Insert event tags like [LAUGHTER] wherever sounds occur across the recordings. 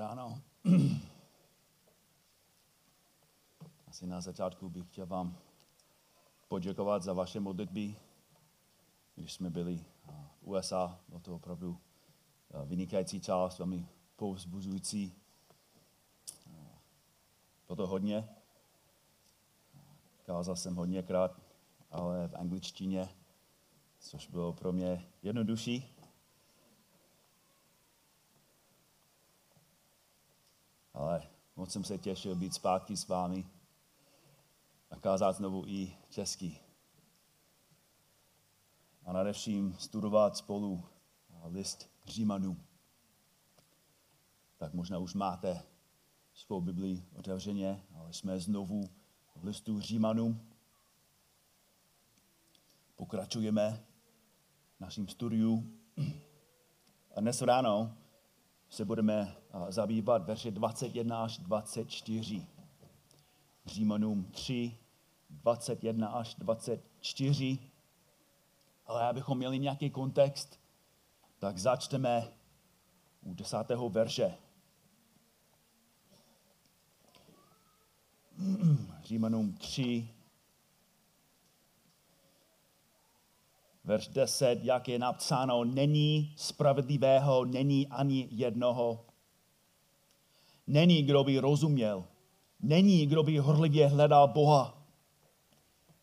ráno. [CLEARS THROAT] Asi na začátku bych chtěl vám poděkovat za vaše modlitby. Když jsme byli v USA, bylo to opravdu vynikající část, velmi povzbuzující. Bylo to hodně. Kázal jsem hodněkrát, ale v angličtině, což bylo pro mě jednodušší. Ale moc jsem se těšil být zpátky s vámi a kázat znovu i česky. A nadevším studovat spolu list Římanů. Tak možná už máte svou Bibli otevřeně, ale jsme znovu v listu Římanů. Pokračujeme naším studiu. A dnes ráno se budeme zabývat verše 21 až 24. Římanům 3, 21 až 24. Ale abychom měli nějaký kontext, tak začneme u desátého verše. [CLEARS THROAT] Římanům 3, verš 10, jak je napsáno, není spravedlivého, není ani jednoho. Není, kdo by rozuměl. Není, kdo by horlivě hledal Boha.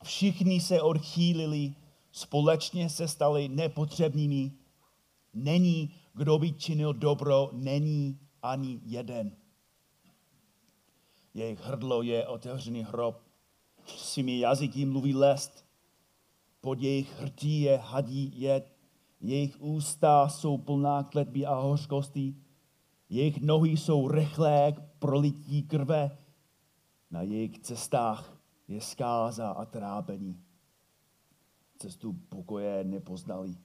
Všichni se odchýlili, společně se stali nepotřebnými. Není, kdo by činil dobro, není ani jeden. Jejich hrdlo je otevřený hrob. Svými jazyky mluví lest pod jejich hrtí je hadí jed, jejich ústa jsou plná kletby a hořkosti, jejich nohy jsou rychlé k prolití krve, na jejich cestách je skáza a trápení. Cestu pokoje nepoznali.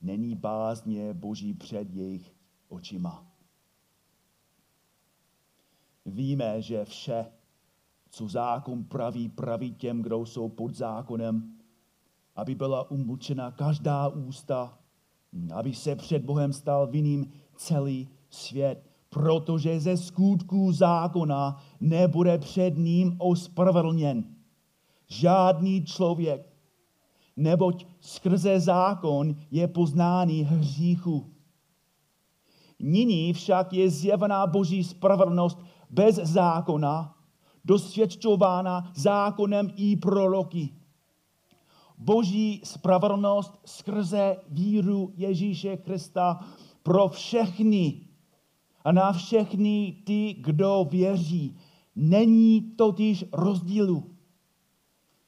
Není bázně Boží před jejich očima. Víme, že vše, co zákon praví, praví těm, kdo jsou pod zákonem, aby byla umlčena každá ústa, aby se před Bohem stal vinným celý svět, protože ze skutků zákona nebude před ním ospravedlněn žádný člověk, neboť skrze zákon je poznáný hříchu. Nyní však je zjevená boží spravedlnost bez zákona, dosvědčována zákonem i proroky boží spravedlnost skrze víru Ježíše Krista pro všechny a na všechny ty, kdo věří. Není totiž rozdílu.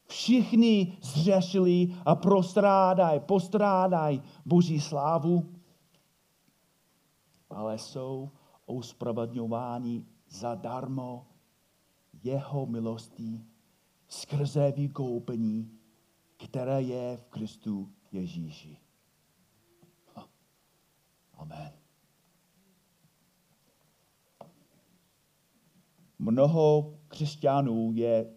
Všichni zřešili a prostrádají, postrádají Boží slávu, ale jsou ospravedlňováni zadarmo jeho milostí skrze vykoupení které je v Kristu Ježíši. Amen. Mnoho křesťanů je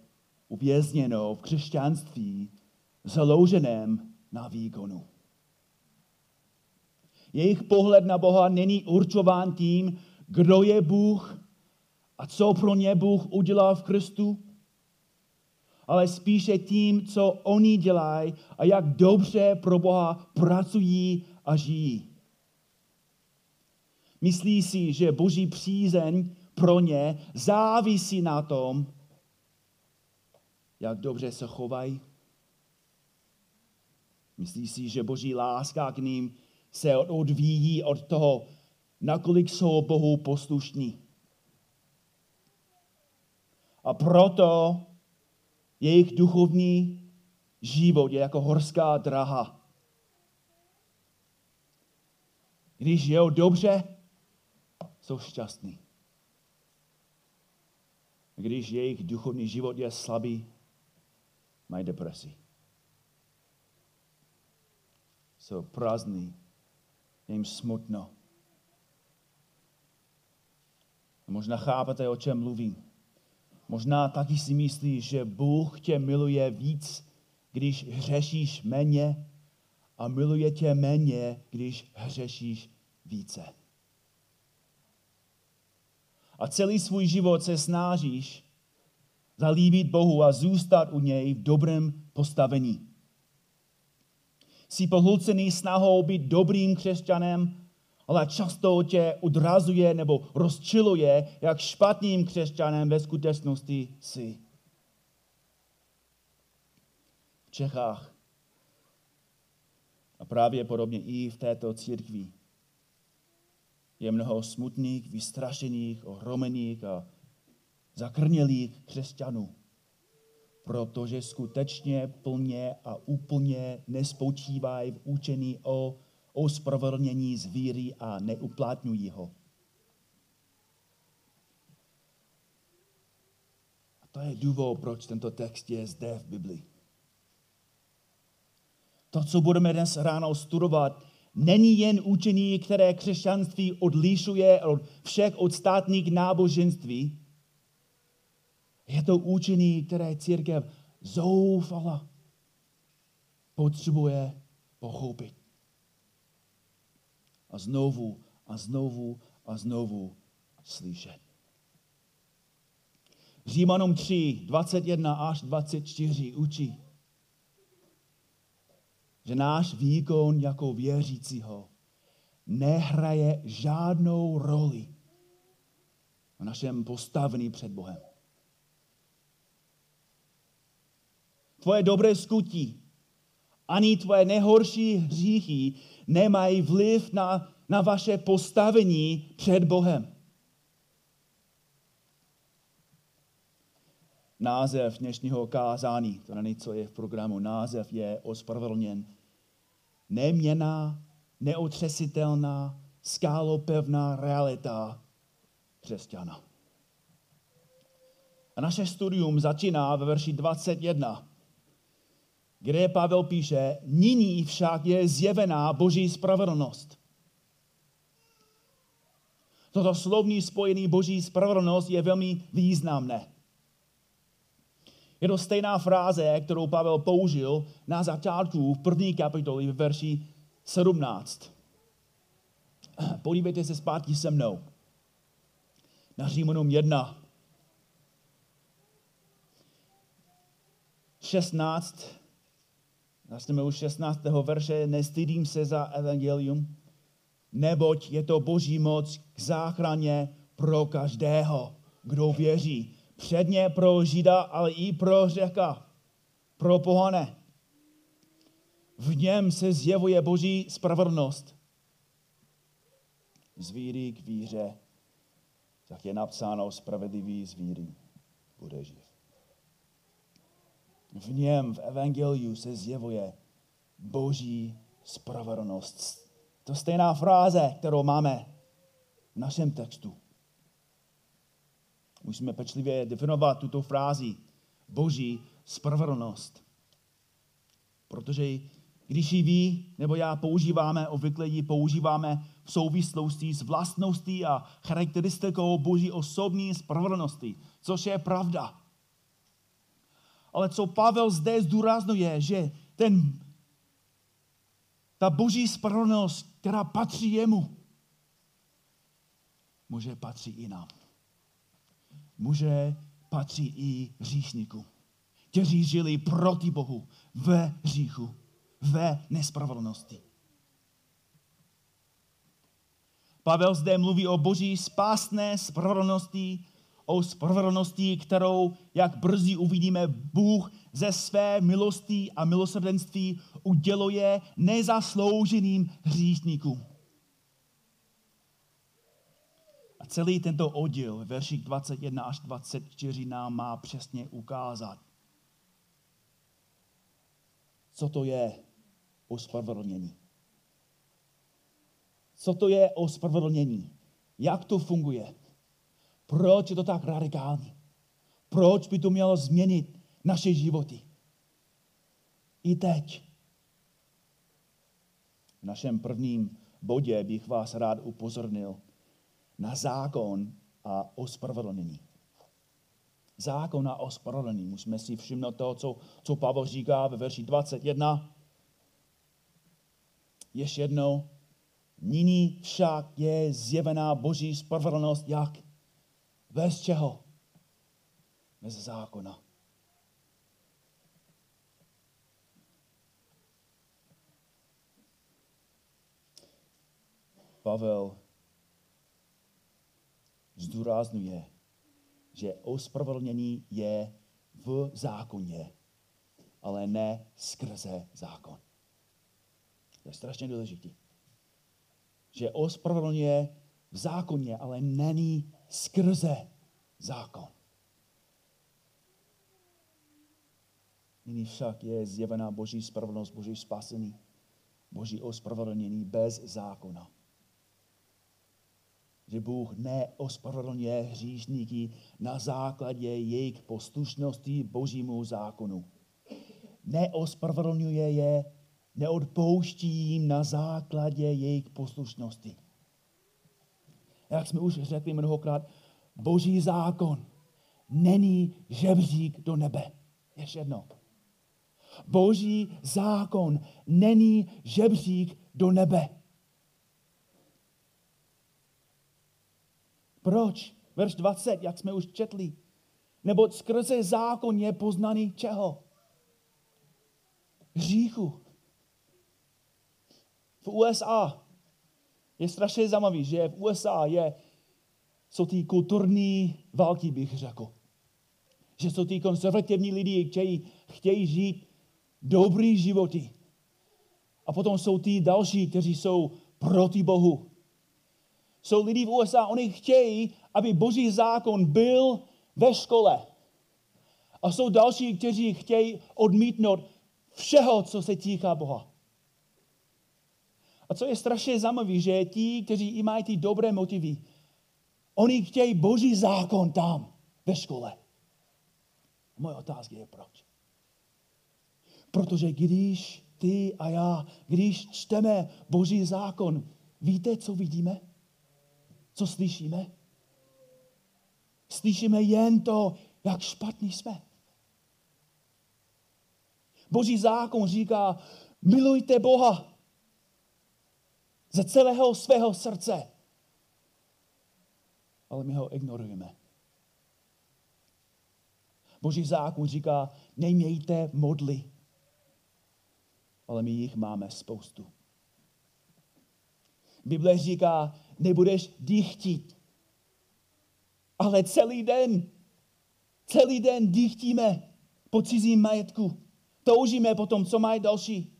uvězněno v křesťanství založeném na výkonu. Jejich pohled na Boha není určován tím, kdo je Bůh a co pro ně Bůh udělal v Kristu, ale spíše tím, co oni dělají a jak dobře pro Boha pracují a žijí. Myslí si, že boží přízeň pro ně závisí na tom, jak dobře se chovají. Myslí si, že boží láska k ním se odvíjí od toho, nakolik jsou Bohu poslušní. A proto jejich duchovní život je jako horská draha. Když žijou dobře, jsou šťastní. Když jejich duchovní život je slabý, mají depresi. Jsou prázdní, je jim smutno. Možná chápete, o čem mluvím. Možná taky si myslíš, že Bůh tě miluje víc, když hřešíš méně a miluje tě méně, když hřešíš více. a celý svůj život se snažíš zalíbit Bohu a zůstat u něj v dobrém postavení. Jsi pohlcený snahou být dobrým křesťanem, ale často tě odrazuje nebo rozčiluje, jak špatným křesťanem ve skutečnosti jsi. V Čechách. A právě podobně i v této církvi. Je mnoho smutných, vystrašených, ohromených a zakrnělých křesťanů, protože skutečně plně a úplně nespočívají v učení o ospravedlnění z víry a neuplatňují ho. A to je důvod, proč tento text je zde v Biblii. To, co budeme dnes ráno studovat, není jen učení, které křesťanství odlišuje od všech ostatních náboženství. Je to učení, které církev zoufala potřebuje pochopit. A znovu a znovu a znovu slyšet. Římanům 3, 21 až 24 učí, že náš výkon jako věřícího nehraje žádnou roli v našem postavení před Bohem. Tvoje dobré skutí, ani tvoje nejhorší hříchy nemají vliv na, na vaše postavení před Bohem. Název dnešního kázání, to není, co je v programu, název je ospravedlněn. Neměná, neotřesitelná, skálopevná realita křesťana. A naše studium začíná ve verši 21, kde Pavel píše, nyní však je zjevená boží spravedlnost. Toto slovní spojení boží spravedlnost je velmi významné. Je to stejná fráze, kterou Pavel použil na začátku v první kapitoli v verši 17. Podívejte se zpátky se mnou. Na Římanům 1. 16. Začneme už 16. verše. Nestydím se za evangelium, neboť je to boží moc k záchraně pro každého, kdo věří Předně pro Žida, ale i pro Řeka, pro pohane. V něm se zjevuje boží spravedlnost. Z víry k víře, tak je napsáno spravedlivý z víry bude živ. V něm, v Evangeliu se zjevuje boží spravedlnost. To stejná fráze, kterou máme v našem textu. Musíme pečlivě definovat tuto frázi. Boží spravedlnost. Protože když ji vy nebo já používáme, obvykle ji používáme v souvislosti s vlastností a charakteristikou Boží osobní spravedlnosti, což je pravda. Ale co Pavel zde zdůraznuje, že ten, ta boží spravedlnost, která patří jemu, může patřit i nám muže patří i hříšníkům, kteří žili proti Bohu ve hříchu, ve nespravedlnosti. Pavel zde mluví o boží spásné spravedlnosti, o spravedlnosti, kterou, jak brzy uvidíme, Bůh ze své milosti a milosrdenství uděluje nezaslouženým hříšníkům. A celý tento oddíl, verších 21 až 24, nám má přesně ukázat, co to je ospravedlnění. Co to je ospravedlnění? Jak to funguje? Proč je to tak radikální? Proč by to mělo změnit naše životy? I teď. V našem prvním bodě bych vás rád upozornil na zákon a ospravedlnění. Zákon a ospravedlnění. Musíme si všimnout toho, co, co Pavel říká ve verši 21. Ještě jednou. Nyní však je zjevená boží spravedlnost jak? Bez čeho? Bez zákona. Pavel zdůrazňuje, že ospravedlnění je v zákoně, ale ne skrze zákon. To je strašně důležité. Že ospravedlňuje v zákoně, ale není skrze zákon. Nyní však je zjevená Boží spravedlnost, Boží spasení, Boží ospravedlnění bez zákona že Bůh neospravedlňuje hříšníky na základě jejich poslušnosti Božímu zákonu. Neospravedlňuje je, neodpouští jim na základě jejich poslušnosti. Jak jsme už řekli mnohokrát, Boží zákon není žebřík do nebe. Ještě jedno. Boží zákon není žebřík do nebe. Proč? Verš 20, jak jsme už četli. Nebo skrze zákon je poznaný čeho? Hříchu. V USA je strašně zajímavý, že v USA je, jsou ty kulturní války, bych řekl. Že jsou ty konzervativní lidi, kteří chtějí žít dobrý životy. A potom jsou ty další, kteří jsou proti Bohu jsou lidi v USA, oni chtějí, aby boží zákon byl ve škole. A jsou další, kteří chtějí odmítnout všeho, co se týká Boha. A co je strašně zajímavé, že ti, kteří i mají ty dobré motivy, oni chtějí boží zákon tam, ve škole. Moje otázka je proč. Protože když ty a já, když čteme boží zákon, víte, co vidíme? Co slyšíme? Slyšíme jen to, jak špatní jsme. Boží zákon říká, milujte Boha ze celého svého srdce. Ale my ho ignorujeme. Boží zákon říká, nemějte modly. Ale my jich máme spoustu. Bible říká, nebudeš dýchtit. Ale celý den, celý den dýchtíme po cizím majetku. Toužíme potom, co mají další.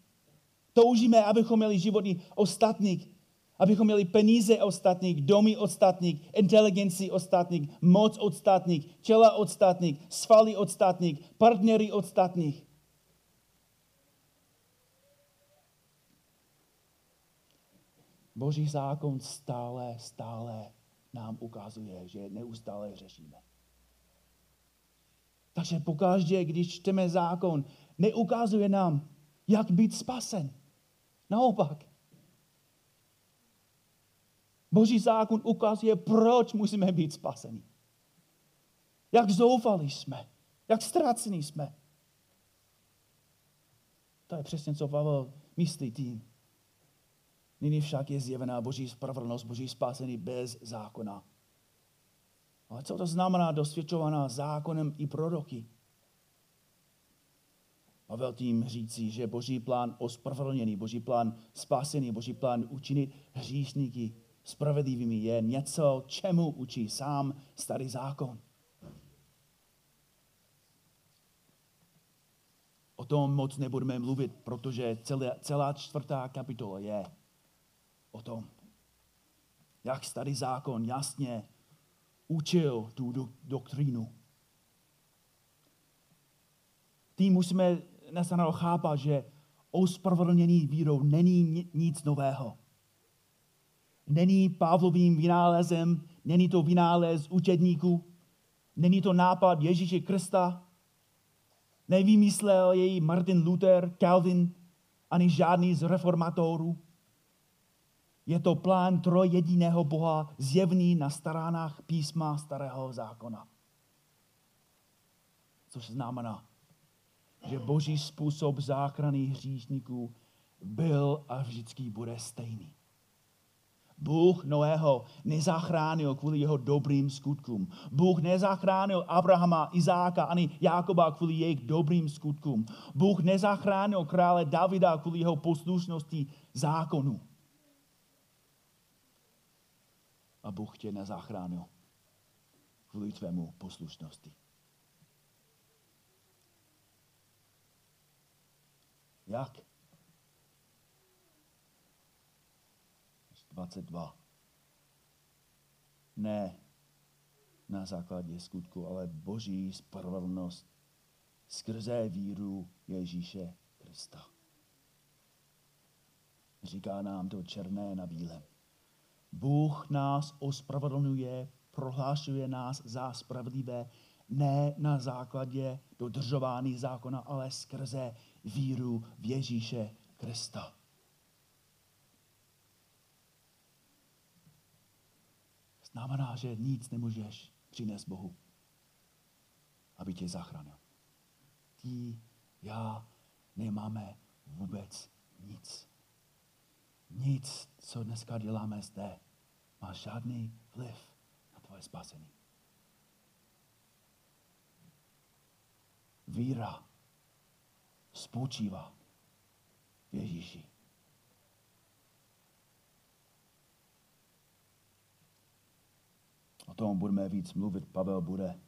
Toužíme, abychom měli životy ostatních. Abychom měli peníze ostatních, domy ostatních, inteligenci ostatních, moc ostatních, těla ostatních, svaly ostatních, partnery ostatních. Boží zákon stále, stále nám ukazuje, že neustále řešíme. Takže pokaždé, když čteme zákon, neukazuje nám, jak být spasen. Naopak. Boží zákon ukazuje, proč musíme být spaseni. Jak zoufali jsme, jak ztracení jsme. To je přesně, co Pavel myslí tím. Nyní však je zjevená Boží spravedlnost, Boží spásení bez zákona. Ale co to znamená dosvědčovaná zákonem i proroky? Pavel tím řící, že Boží plán ospravedlněný, Boží plán spásený, Boží plán učinit hříšníky spravedlivými je něco, čemu učí sám starý zákon. O tom moc nebudeme mluvit, protože celá, celá čtvrtá kapitola je o tom, jak starý zákon jasně učil tu do, doktrínu. Tím musíme nestanalo chápat, že ospravedlnění vírou není nic nového. Není Pavlovým vynálezem, není to vynález učedníků, není to nápad Ježíše Krista, nevymyslel jej Martin Luther, Calvin, ani žádný z reformátorů. Je to plán trojediného Boha zjevný na staránách písma starého zákona. Což znamená, že boží způsob záchrany hříšníků byl a vždycky bude stejný. Bůh Noého nezachránil kvůli jeho dobrým skutkům. Bůh nezachránil Abrahama, Izáka ani Jákoba kvůli jejich dobrým skutkům. Bůh nezachránil krále Davida kvůli jeho poslušnosti zákonu. A Bůh tě nezachránil kvůli tvému poslušnosti. Jak? 22. Ne na základě skutku, ale boží spravedlnost skrze víru Ježíše Krista. Říká nám to černé na bílém. Bůh nás ospravedlňuje, prohlášuje nás za spravedlivé ne na základě dodržování zákona, ale skrze víru v Ježíše Krista. Znamená, že nic nemůžeš přinést Bohu, aby tě zachránil. Ty, já nemáme vůbec nic. Nic, co dneska děláme zde, má žádný vliv na tvoje spasení. Víra spočívá v Ježíši. O tom budeme víc mluvit. Pavel bude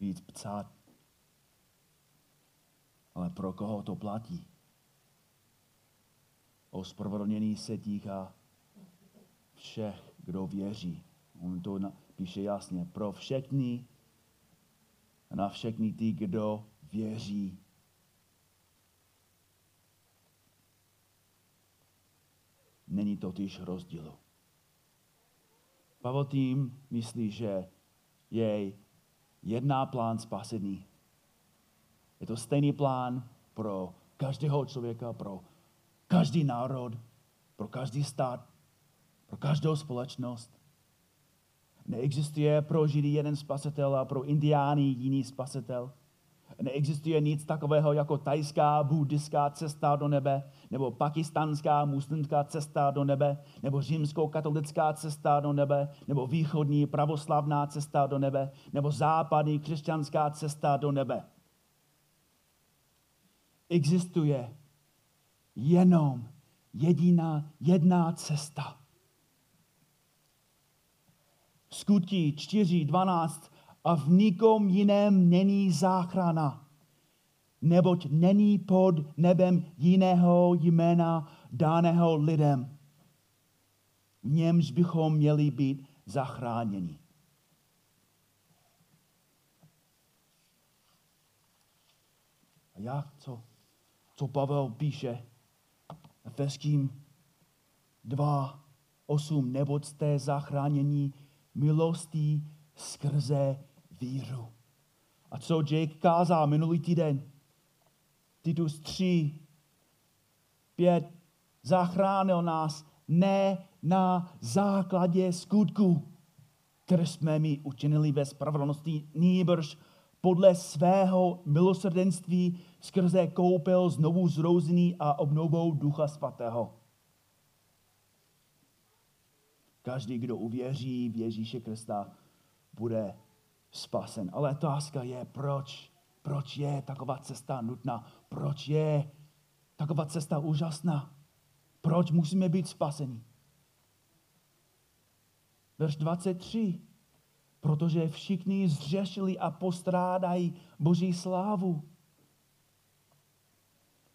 víc psát. Ale pro koho to platí? O spravedlnění se týká všech, kdo věří. On to píše jasně. Pro všechny, na všechny ty, kdo věří. Není totiž rozdílu. Pavel tím myslí, že je jedná plán spasení. Je to stejný plán pro každého člověka, pro každý národ, pro každý stát, pro každou společnost. Neexistuje pro Židy jeden spasitel a pro Indiány jiný spasitel. Neexistuje nic takového jako tajská buddhistická cesta do nebe, nebo pakistánská muslimská cesta do nebe, nebo římskou katolická cesta do nebe, nebo východní pravoslavná cesta do nebe, nebo západní křesťanská cesta do nebe. Existuje jenom jediná, jedna cesta. Skutí 4.12 a v nikom jiném není záchrana, neboť není pod nebem jiného jména daného lidem. V němž bychom měli být zachráněni. A jak? Co, co Pavel píše? Efeským 2, 8. Neboť jste zachráněni milostí skrze víru. A co Jake kázal minulý týden? Titus 3, 5, zachránil nás ne na základě skutku, které jsme mi učinili ve spravedlnosti, nýbrž podle svého milosrdenství skrze koupel znovu zrozený a obnovou Ducha Svatého. Každý, kdo uvěří v Ježíše Krista, bude spasen. Ale otázka je, proč? Proč je taková cesta nutná? Proč je taková cesta úžasná? Proč musíme být spaseni? Verš 23. Protože všichni zřešili a postrádají Boží slávu.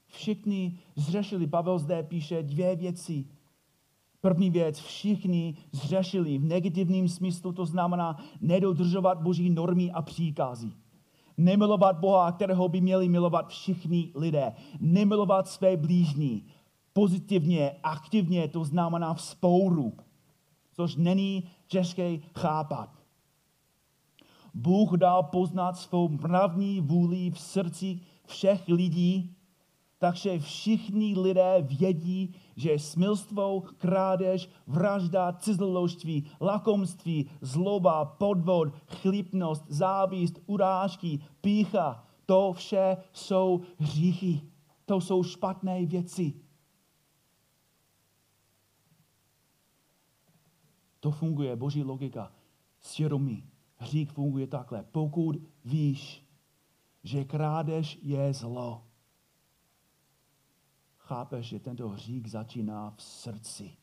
Všichni zřešili. Pavel zde píše dvě věci. První věc, všichni zřešili v negativním smyslu, to znamená nedodržovat boží normy a příkazy. Nemilovat Boha, kterého by měli milovat všichni lidé. Nemilovat své blížní. Pozitivně, aktivně, to znamená v spouru. Což není těžké chápat. Bůh dal poznat svou mravní vůli v srdci všech lidí, takže všichni lidé vědí, že smilstvo, krádež, vražda, cizložství, lakomství, zloba, podvod, chlípnost, závist, urážky, pícha, to vše jsou hříchy. To jsou špatné věci. To funguje, boží logika. Svědomí. Hřích funguje takhle. Pokud víš, že krádež je zlo, chápeš, že tento hřích začíná v srdci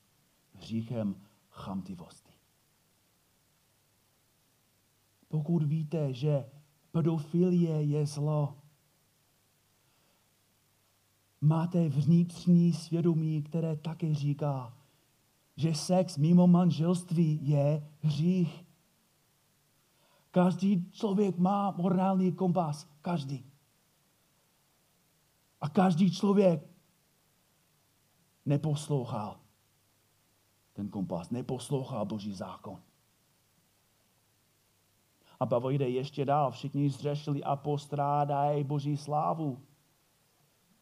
hříchem chamtivosti. Pokud víte, že pedofilie je zlo, máte vnitřní svědomí, které také říká, že sex mimo manželství je hřích. Každý člověk má morální kompas. Každý. A každý člověk neposlouchal ten kompas, neposlouchal Boží zákon. A Pavel jde ještě dál. Všichni zřešili a postrádají Boží slávu.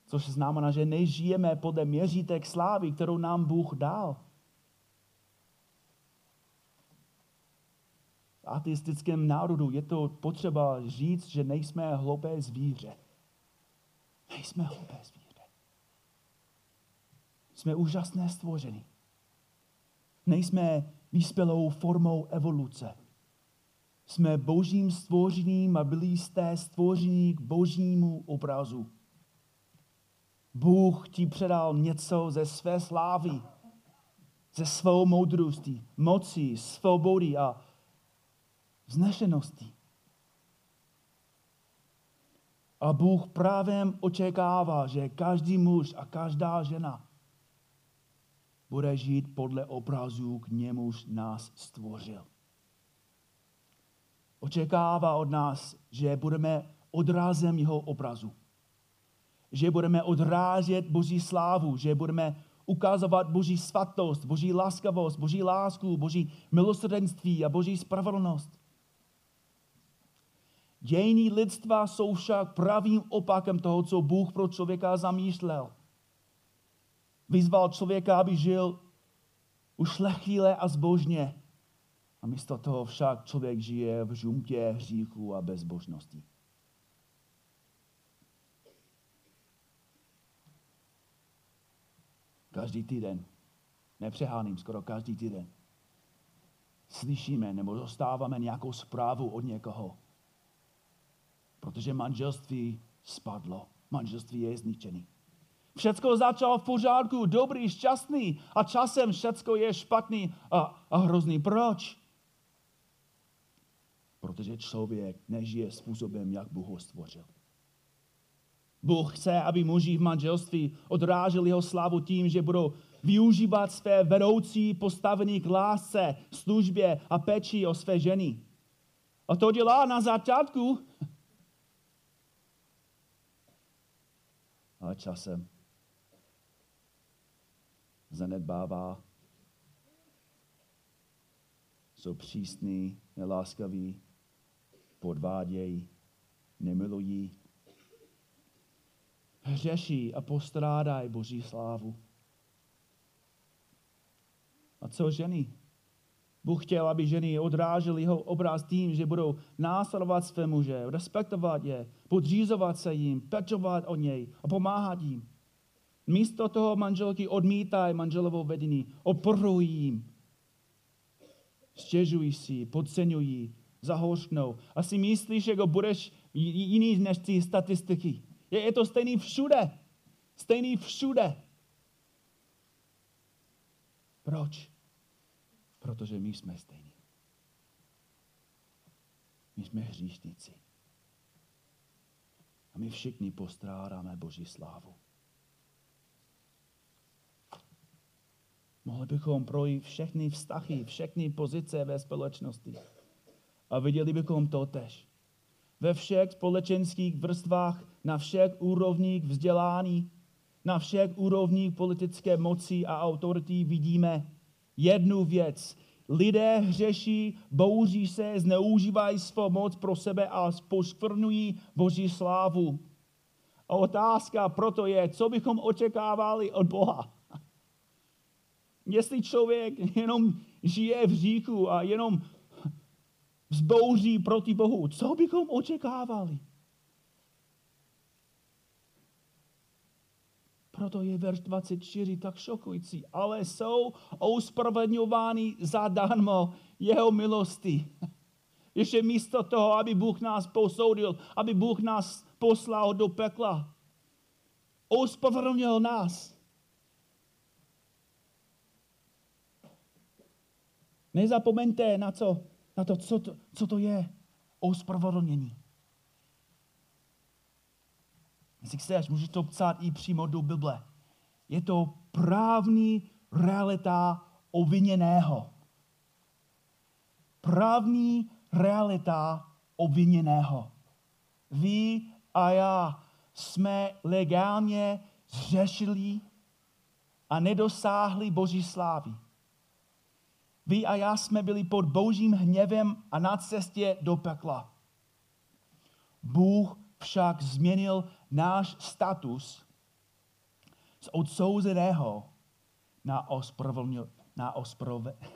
Což znamená, že nežijeme podle měřítek slávy, kterou nám Bůh dal. V ateistickém národu je to potřeba říct, že nejsme hloupé zvíře. Nejsme hloupé zvíře. Jsme úžasné stvoření. Nejsme vyspělou formou evoluce. Jsme božím stvořením a byli jste stvoření k božímu obrazu. Bůh ti předal něco ze své slávy, ze svou moudrosti, moci, svobody a vznešenosti. A Bůh právě očekává, že každý muž a každá žena bude žít podle obrazu, k němuž nás stvořil. Očekává od nás, že budeme odrazem jeho obrazu. Že budeme odrážet Boží slávu, že budeme ukazovat Boží svatost, Boží láskavost, Boží lásku, Boží milosrdenství a Boží spravedlnost. Dějiny lidstva jsou však pravým opakem toho, co Bůh pro člověka zamýšlel. Vyzval člověka, aby žil ušlechtilé a zbožně. A místo toho však člověk žije v žumpě hříchu a bezbožnosti. Každý týden, nepřeháním, skoro každý týden, slyšíme nebo dostáváme nějakou zprávu od někoho. Protože manželství spadlo, manželství je zničený. Všecko začalo v pořádku, dobrý, šťastný a časem všecko je špatný a, a hrozný. Proč? Protože člověk nežije způsobem, jak Bůh ho stvořil. Bůh chce, aby muži v manželství odráželi jeho slavu tím, že budou využívat své vedoucí postavení k lásce, službě a péči o své ženy. A to dělá na začátku. Ale časem zanedbává. Jsou přísný, neláskaví, podvádějí, nemilují, hřeší a postrádají Boží slávu. A co ženy? Bůh chtěl, aby ženy odrážely jeho obraz tím, že budou následovat své muže, respektovat je, podřízovat se jim, pečovat o něj a pomáhat jim. Místo toho manželky odmítají manželovou vedení, oporují jim. Stěžují si, podceňují, zahořknou a si myslíš, že budeš jiný než ty statistiky. Je, je to stejný všude. Stejný všude. Proč? Protože my jsme stejní. My jsme hříšníci. A my všichni postrádáme Boží slávu. Mohli bychom projít všechny vztahy, všechny pozice ve společnosti. A viděli bychom to tež. Ve všech společenských vrstvách, na všech úrovních vzdělání, na všech úrovních politické moci a autority vidíme jednu věc. Lidé hřeší, bouří se, zneužívají svou moc pro sebe a poškvrnují Boží slávu. A otázka proto je, co bychom očekávali od Boha. Jestli člověk jenom žije v říchu a jenom vzbouří proti Bohu, co bychom očekávali? Proto je verš 24 tak šokující. Ale jsou ospravedlňováni zadarmo jeho milosti. Ještě místo toho, aby Bůh nás posoudil, aby Bůh nás poslal do pekla. Ospravedlnil nás. Nezapomeňte na, co, na to, co to, co to je ospravedlnění. Jestli chceš, můžeš to psát i přímo do Bible. Je to právní realita oviněného. Právní realita obviněného. Vy a já jsme legálně zřešili a nedosáhli Boží slávy. Vy a já jsme byli pod božím hněvem a na cestě do pekla. Bůh však změnil náš status z odsouzeného na, na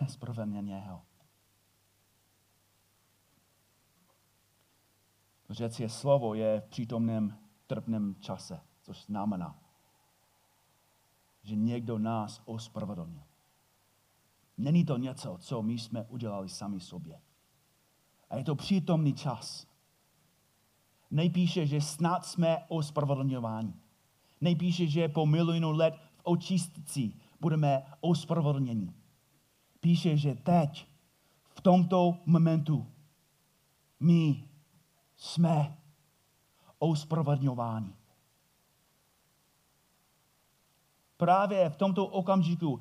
ospravedlněného. [LAUGHS] Řecké slovo je v přítomném trpném čase, což znamená, že někdo nás ospravedlnil. Není to něco, co my jsme udělali sami sobě. A je to přítomný čas. Nejpíše, že snad jsme ospravedlňováni. Nejpíše, že po milionu let v očistci budeme ospravedlněni. Píše, že teď, v tomto momentu, my jsme ospravedlňováni. Právě v tomto okamžiku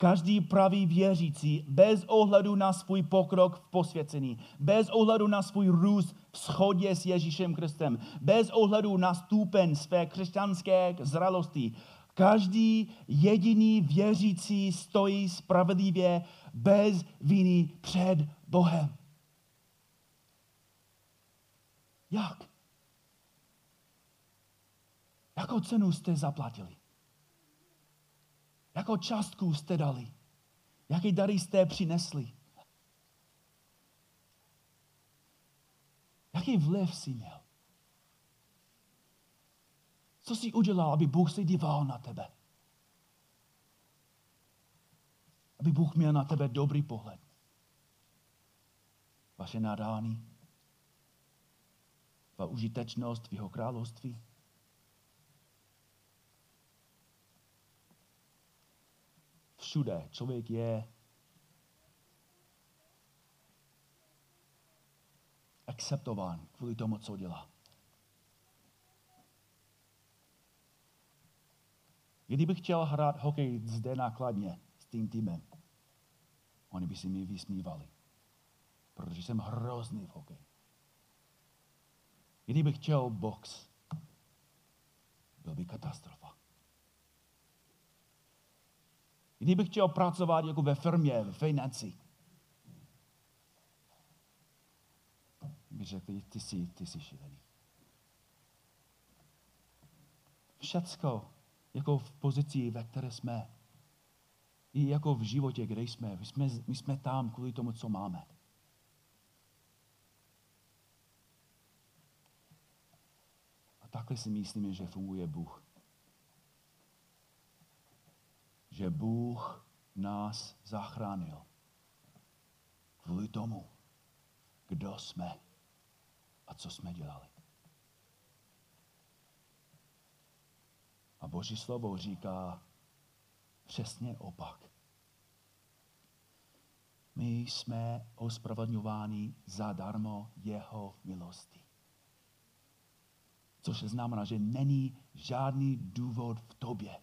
Každý pravý věřící, bez ohledu na svůj pokrok v posvěcení, bez ohledu na svůj růst v schodě s Ježíšem Kristem, bez ohledu na stupen své křesťanské zralosti, každý jediný věřící stojí spravedlivě bez viny před Bohem. Jak? Jakou cenu jste zaplatili? Jakou částku jste dali? Jaký dary jste přinesli? Jaký vliv jsi měl? Co jsi udělal, aby Bůh se díval na tebe? Aby Bůh měl na tebe dobrý pohled. Vaše nadání, tvá užitečnost v jeho království. Všude. Člověk je akceptován kvůli tomu, co dělá. Kdybych chtěl hrát hokej zde nákladně s tím týmem, oni by si mi vysmívali, protože jsem hrozný v hokeji. Kdybych chtěl box, byl by katastrofa. Kdybych chtěl pracovat jako ve firmě, ve financi, by řekli, ty jsi, ty jsi šílený. Všecko, jako v pozici, ve které jsme, i jako v životě, kde jsme, my jsme, my jsme tam kvůli tomu, co máme. A takhle si myslíme, že funguje Bůh. Že Bůh nás zachránil kvůli tomu, kdo jsme a co jsme dělali. A Boží slovo říká přesně opak. My jsme ospravedlňováni zadarmo jeho milosti. Což znamená, že není žádný důvod v tobě,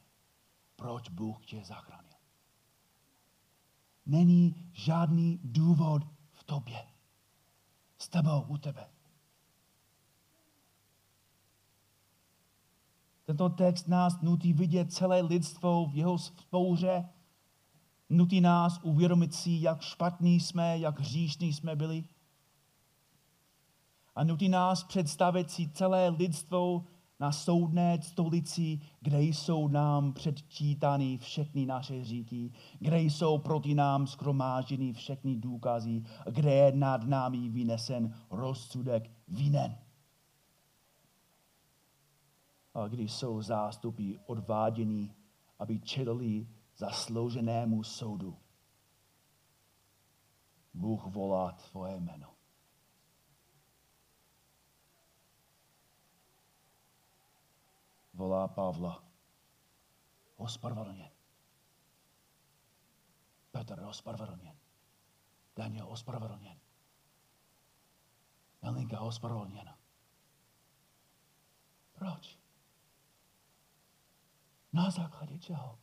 proč Bůh tě zachránil. Není žádný důvod v tobě. S tebou, u tebe. Tento text nás nutí vidět celé lidstvo v jeho spouře, nutí nás uvědomit si, jak špatní jsme, jak hříšní jsme byli. A nutí nás představit si celé lidstvo na soudné stolici, kde jsou nám předčítány všechny naše říky, kde jsou proti nám skromáženy všechny důkazy, kde je nad námi vynesen rozsudek vinen. a když jsou zástupy odváděni, aby čelili zaslouženému soudu. Bůh volá tvoje jméno. Volá Pavla. Ospravedlněn. Petr ospravedlněn. Daniel ospravedlněn. Elinka ospravedlněna. Proč? Na základě čeho?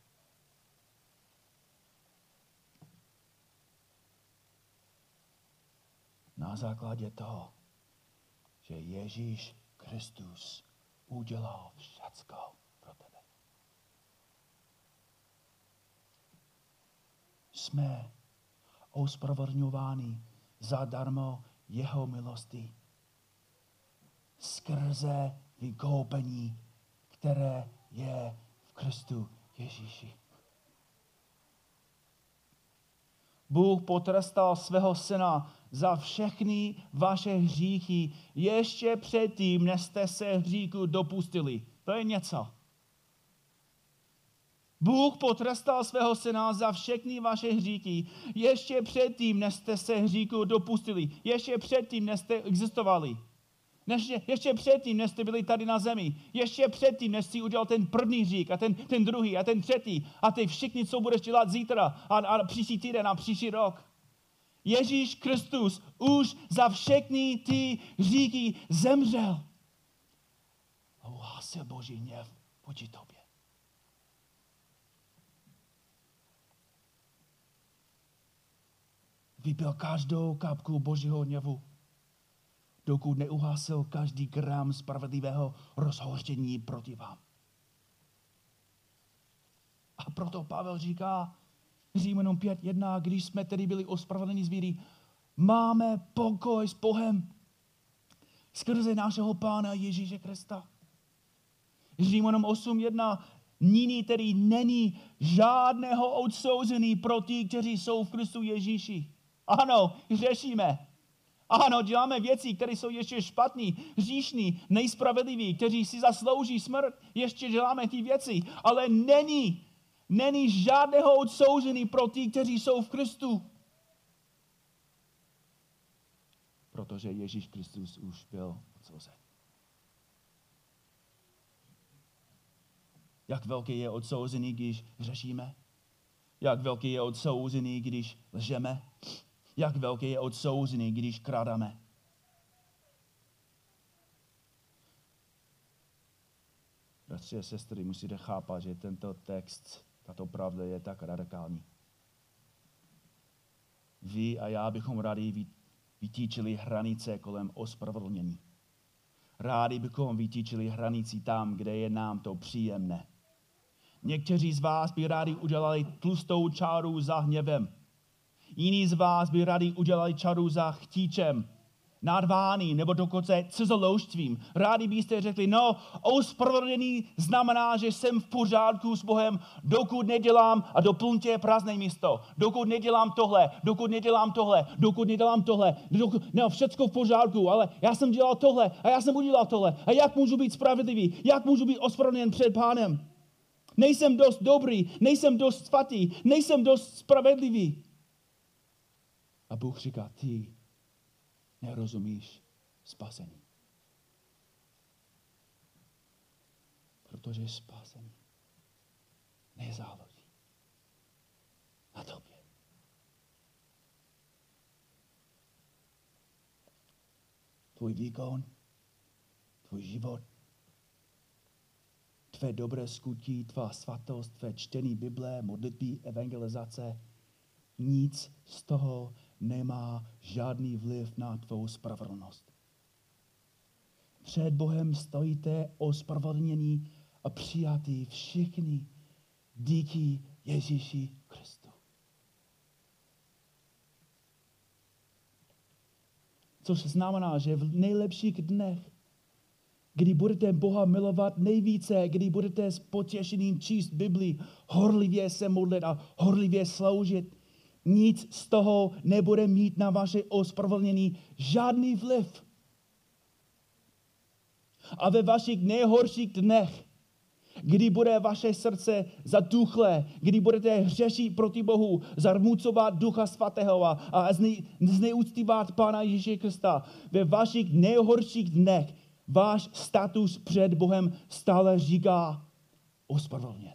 Na základě toho, že Ježíš Kristus udělal všecko pro tebe. Jsme ospravedlňováni zadarmo jeho milosti skrze vykoupení, které je v Kristu Ježíši. Bůh potrestal svého syna za všechny vaše hříchy ještě předtím, než jste se hříchu dopustili. To je něco. Bůh potrestal svého syna za všechny vaše hříchy ještě předtím, než jste se hříchu dopustili. Ještě předtím, než jste existovali. Než, ještě předtím, než jste byli tady na zemi. Ještě předtím, než jsi udělal ten první hřích a ten, ten druhý a ten třetí a ty všichni, co budeš dělat zítra a, a příští týden a příští rok. Ježíš Kristus už za všechny ty hříchy zemřel. A uhásil Boží hněv vůči tobě. Vypil každou kapku Božího hněvu dokud neuhásil každý gram spravedlivého rozhoštění proti vám. A proto Pavel říká Římanům 5.1, když jsme tedy byli ospravedleni z víry, máme pokoj s Bohem skrze našeho Pána Ježíše Krista. Římanům 8.1, nyní tedy není žádného odsouzený pro ty, kteří jsou v Kristu Ježíši. Ano, řešíme. Ano, děláme věci, které jsou ještě špatný, hříšný, nejspravedlivý, kteří si zaslouží smrt. Ještě děláme ty věci, ale není, není žádného odsouzený pro ty, kteří jsou v Kristu. Protože Ježíš Kristus už byl odsouzen. Jak velký je odsouzený, když řešíme? Jak velký je odsouzený, když lžeme? Jak velký je odsouzený, když krádáme. Bratři a sestry, musíte chápat, že tento text, tato pravda je tak radikální. Vy a já bychom rádi vytýčili hranice kolem ospravedlnění. Rádi bychom vytýčili hranici tam, kde je nám to příjemné. Někteří z vás by rádi udělali tlustou čáru za hněvem. Jiní z vás by rádi udělali čaru za chtíčem, nadváný nebo dokonce cizoloužstvím. Rádi byste řekli, no, ospravedlnění znamená, že jsem v pořádku s Bohem, dokud nedělám a doplňte prázdné místo. Dokud nedělám tohle, dokud nedělám tohle, dokud nedělám tohle. Dokud, no, všecko v pořádku, ale já jsem dělal tohle a já jsem udělal tohle. A jak můžu být spravedlivý? Jak můžu být ospravedlněn před pánem? Nejsem dost dobrý, nejsem dost svatý, nejsem dost spravedlivý. A Bůh říká, ty nerozumíš spasení. Protože spasení nezáleží na tobě. Tvůj výkon, tvůj život, tvé dobré skutí, tvá svatost, tvé čtení Bible, modlitby, evangelizace, nic z toho nemá žádný vliv na tvou spravedlnost. Před Bohem stojíte ospravedlnění a přijatý všichni díky Ježíši Kristu. Což znamená, že v nejlepších dnech, kdy budete Boha milovat nejvíce, kdy budete s potěšením číst Bibli, horlivě se modlit a horlivě sloužit, nic z toho nebude mít na vaše ospravedlnění žádný vliv. A ve vašich nejhorších dnech, kdy bude vaše srdce zatuchlé, kdy budete hřešit proti Bohu, zarmucovat Ducha Svatého a zneuctívat Pána Ježíše Krista. Ve vašich nejhorších dnech váš status před Bohem stále říká ospravedlněn.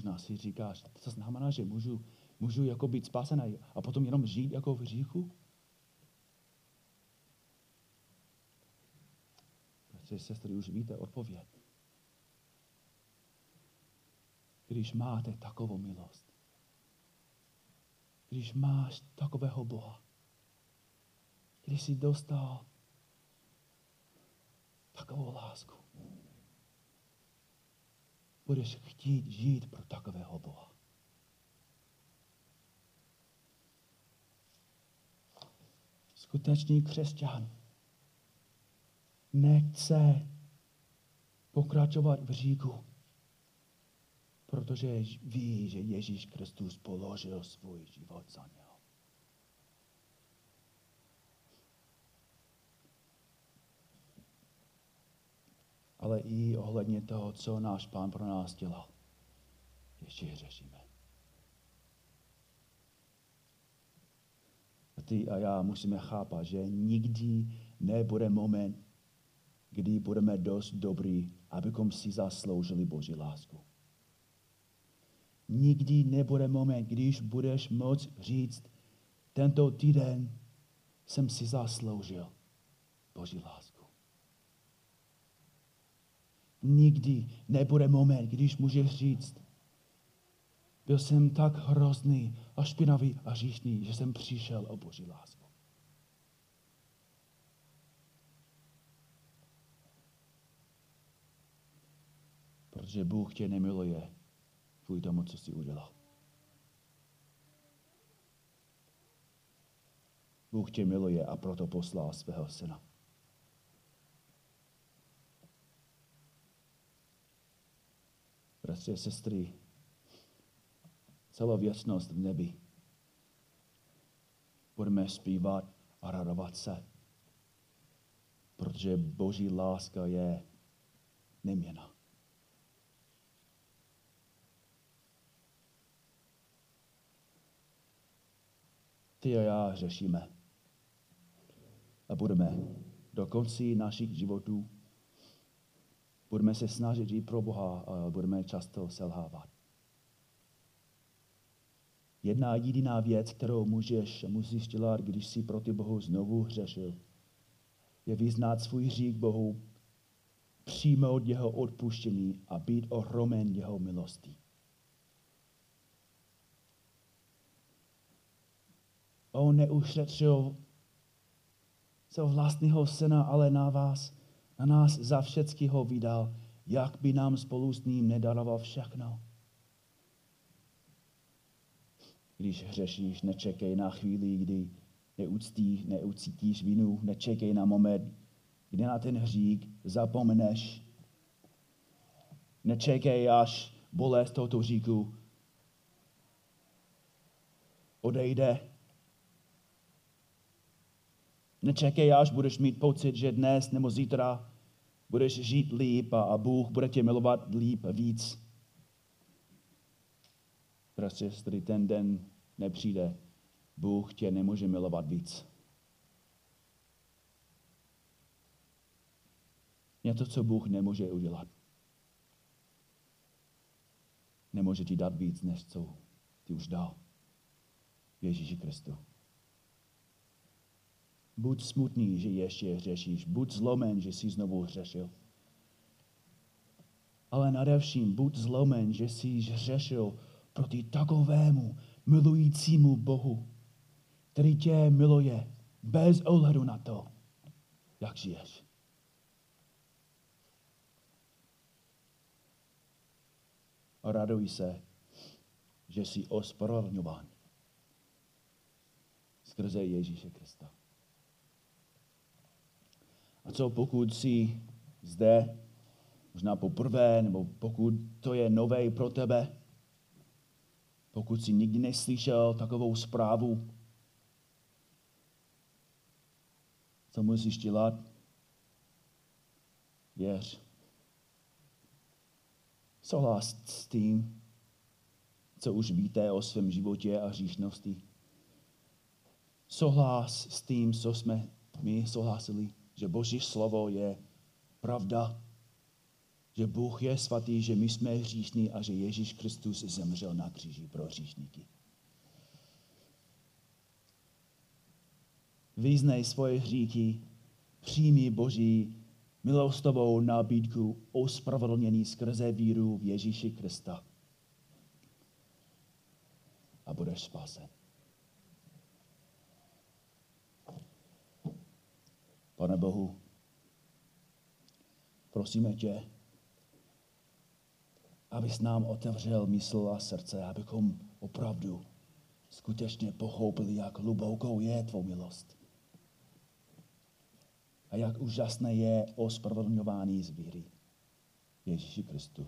Možná si říkáš, to znamená, že můžu, můžu jako být spasený a potom jenom žít jako v hříchu? Bratři, sestry, už víte odpověď. Když máte takovou milost, když máš takového Boha, když jsi dostal takovou lásku, budeš chtít žít pro takového Boha. Skutečný křesťan nechce pokračovat v říku, protože ví, že Ježíš Kristus položil svůj život za něho. Ale i ohledně toho, co náš pán pro nás dělal. Ještě řešíme. A ty a já musíme chápat, že nikdy nebude moment, kdy budeme dost dobrý, abychom si zasloužili Boží lásku. Nikdy nebude moment, když budeš moct říct, tento týden jsem si zasloužil Boží lásku nikdy nebude moment, když můžeš říct, byl jsem tak hrozný a špinavý a říšný, že jsem přišel o Boží lásku. Protože Bůh tě nemiluje kvůli tomu, co jsi udělal. Bůh tě miluje a proto poslal svého syna. Bratři a sestry, celá věcnost v nebi. Budeme zpívat a radovat se, protože Boží láska je neměna. Ty a já řešíme a budeme do konce našich životů Budeme se snažit žít pro Boha a budeme často selhávat. Jedna jediná věc, kterou můžeš, musíš dělat, když si proti Bohu znovu hřešil, je vyznat svůj hřích Bohu, přijmout jeho odpuštění a být ohromen jeho milostí. On neušetřil svého vlastního syna, ale na vás na nás za všecky ho vydal, jak by nám spolu s ním nedaroval všechno. Když hřešíš, nečekej na chvíli, kdy neúctíš, neucítíš vinu, nečekej na moment, kdy na ten hřík zapomeneš. Nečekej, až bolest tohoto říku odejde Nečekej, až budeš mít pocit, že dnes nebo zítra budeš žít líp a Bůh bude tě milovat líp a víc. Prostě, jestli ten den nepřijde, Bůh tě nemůže milovat víc. To, co Bůh nemůže udělat. Nemůže ti dát víc, než co ti už dal. Ježíši Kristu. Buď smutný, že ještě hřešíš. Buď zlomen, že jsi znovu hřešil. Ale nadevším buď zlomen, že jsi hřešil proti takovému milujícímu Bohu, který tě miluje bez ohledu na to, jak žiješ. A raduj se, že jsi ospravedlňován skrze Ježíše Krista. A co pokud jsi zde, možná poprvé, nebo pokud to je nové pro tebe, pokud jsi nikdy neslyšel takovou zprávu, Co musíš dělat? Věř. Souhlas s tím, co už víte o svém životě a hříšnosti. Souhlas s tím, co jsme my souhlasili, že Boží slovo je pravda, že Bůh je svatý, že my jsme hříšní a že Ježíš Kristus zemřel na kříži pro hříšníky. Význej svoje hříchy, přijmi Boží milostovou nabídku ospravedlnění skrze víru v Ježíši Krista. A budeš spasen. Pane Bohu, prosíme tě, abys nám otevřel mysl a srdce, abychom opravdu skutečně pochopili, jak hlubokou je tvou milost. A jak úžasné je ospravedlňování z víry Ježíši Kristu.